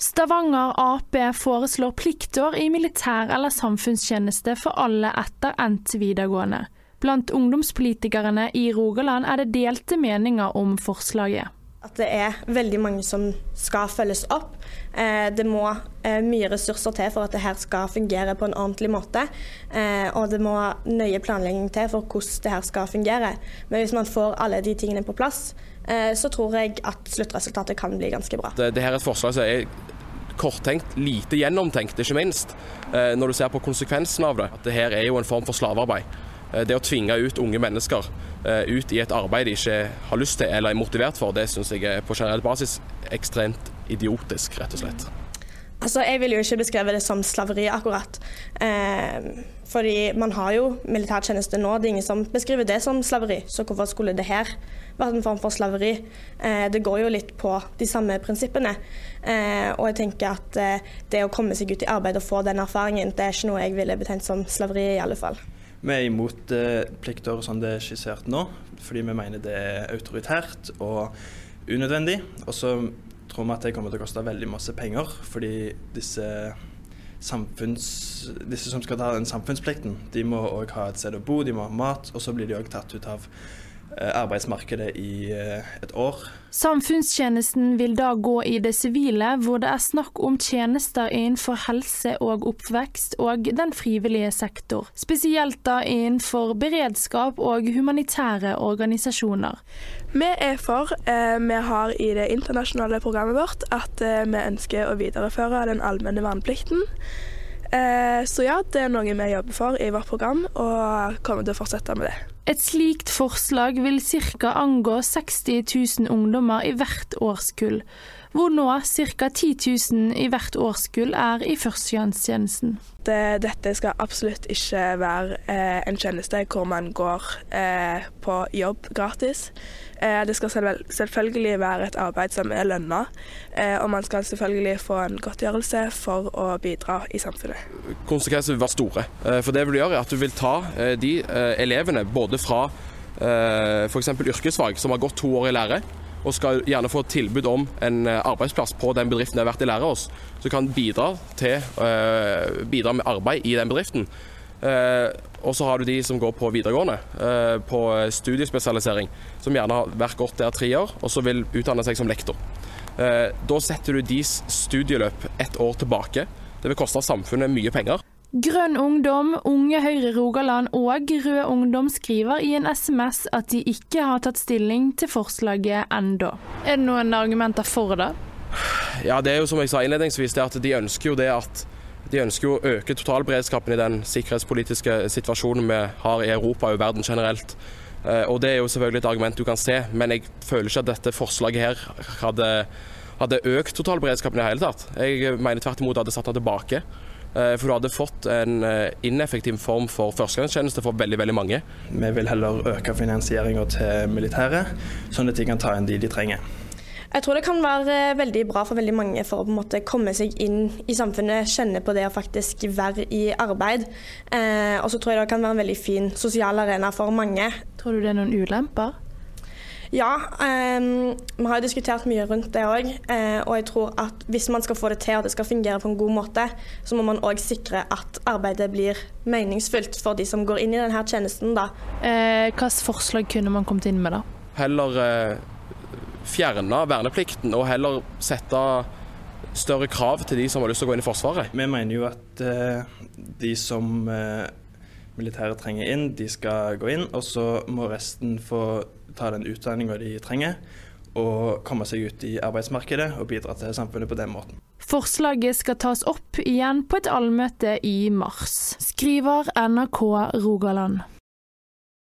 Stavanger Ap foreslår pliktår i militær eller samfunnstjeneste for alle etter endt videregående. Blant ungdomspolitikerne i Rogaland er det delte meninger om forslaget. At det er veldig mange som skal følges opp. Eh, det må eh, mye ressurser til for at det her skal fungere på en ordentlig måte. Eh, og det må nøye planlegging til for hvordan det her skal fungere. Men hvis man får alle de tingene på plass, så tror jeg at sluttresultatet kan bli ganske bra. Det, det her er et forslag som er korttenkt, lite gjennomtenkt, ikke minst. Når du ser på konsekvensen av det. At det her er jo en form for slavearbeid. Det å tvinge ut unge mennesker ut i et arbeid de ikke har lyst til eller er motivert for, det syns jeg er på generell basis ekstremt idiotisk, rett og slett. Altså, Jeg vil jo ikke beskrive det som slaveri, akkurat. Eh, fordi man har jo militærtjeneste nå. Det er ingen som beskriver det som slaveri. Så hvorfor skulle det her vært en form for slaveri? Eh, det går jo litt på de samme prinsippene. Eh, og jeg tenker at eh, det å komme seg ut i arbeid og få den erfaringen, det er ikke noe jeg ville betegnet som slaveri, i alle fall. Vi er imot eh, plikter som det er skissert nå, fordi vi mener det er autoritært og unødvendig. Og så tror vi at det kommer til å koste veldig masse penger, fordi disse, disse som skal ta den samfunnsplikten, de må òg ha et sted å bo, de må ha mat, og så blir de òg tatt ut av arbeidsmarkedet i eh, et år. Samfunnstjenesten vil da gå i det sivile, hvor det er snakk om tjenester innenfor helse og oppvekst og den frivillige sektor. Spesielt da innenfor beredskap og humanitære organisasjoner. Vi er for, eh, vi har i det internasjonale programmet vårt at vi ønsker å videreføre den allmenne verneplikten. Så ja, det er noe vi jobber for i vårt program, og kommer til å fortsette med det. Et slikt forslag vil ca. angå 60 000 ungdommer i hvert årskull, hvor nå ca. 10 000 i hvert årskull er i førstegangstjenesten. Det, dette skal absolutt ikke være eh, en tjeneste hvor man går eh, på jobb gratis. Eh, det skal selvfølgelig være et arbeid som er lønna, eh, og man skal selvfølgelig få en godtgjørelse for å bidra i samfunnet. Konsekvensene vil være store. Eh, for det vil gjøre at du vil ta eh, de elevene både fra f.eks. yrkesfag, som har gått to år i lære, og skal gjerne få tilbud om en eh, arbeidsplass på den bedriften de har vært i lære hos, som kan bidra, til, eh, bidra med arbeid i den bedriften. Eh, og så har du de som går på videregående, eh, på studiespesialisering, som gjerne har vært godt der tre år, og så vil utdanne seg som lektor. Da setter du deres studieløp ett år tilbake. Det vil koste samfunnet mye penger. Grønn Ungdom, Unge Høyre Rogaland og Rød Ungdom skriver i en SMS at de ikke har tatt stilling til forslaget enda. Er det noen argumenter for det? Ja, det er jo som jeg sa innledningsvis, det at de ønsker jo det at de ønsker jo å øke totalberedskapen i den sikkerhetspolitiske situasjonen vi har i Europa og i verden generelt. Eh, og Det er jo selvfølgelig et argument du kan se, men jeg føler ikke at dette forslaget her hadde, hadde økt totalberedskapen i det hele tatt. Jeg mener tvert imot hadde satt den tilbake. Eh, for du hadde fått en eh, ineffektiv form for førstegangstjeneste for veldig veldig mange. Vi vil heller øke finansieringa til militæret, sånn at de kan ta inn de de trenger. Jeg tror det kan være eh, veldig bra for veldig mange for å på en måte komme seg inn i samfunnet, kjenne på det å faktisk være i arbeid. Eh, og så tror jeg det kan være en veldig fin sosial arena for mange. Tror du det er noen ulemper? Ja, um, vi har jo diskutert mye rundt det òg. Uh, eh, og jeg tror at hvis man skal få det til og det skal fungere på en god måte, så må man òg sikre at arbeidet blir meningsfullt for de som går inn i denne tjenesten. da. Uh, Hvilke forslag kunne man kommet inn med, da? Heller uh, fjerne verneplikten og heller sette større krav til de som har lyst til å gå inn i Forsvaret. Vi mener jo at de som militæret trenger inn, de skal gå inn, og så må resten få ta den utdanninga de trenger, og komme seg ut i arbeidsmarkedet og bidra til samfunnet på den måten. Forslaget skal tas opp igjen på et allmøte i mars, skriver NRK Rogaland.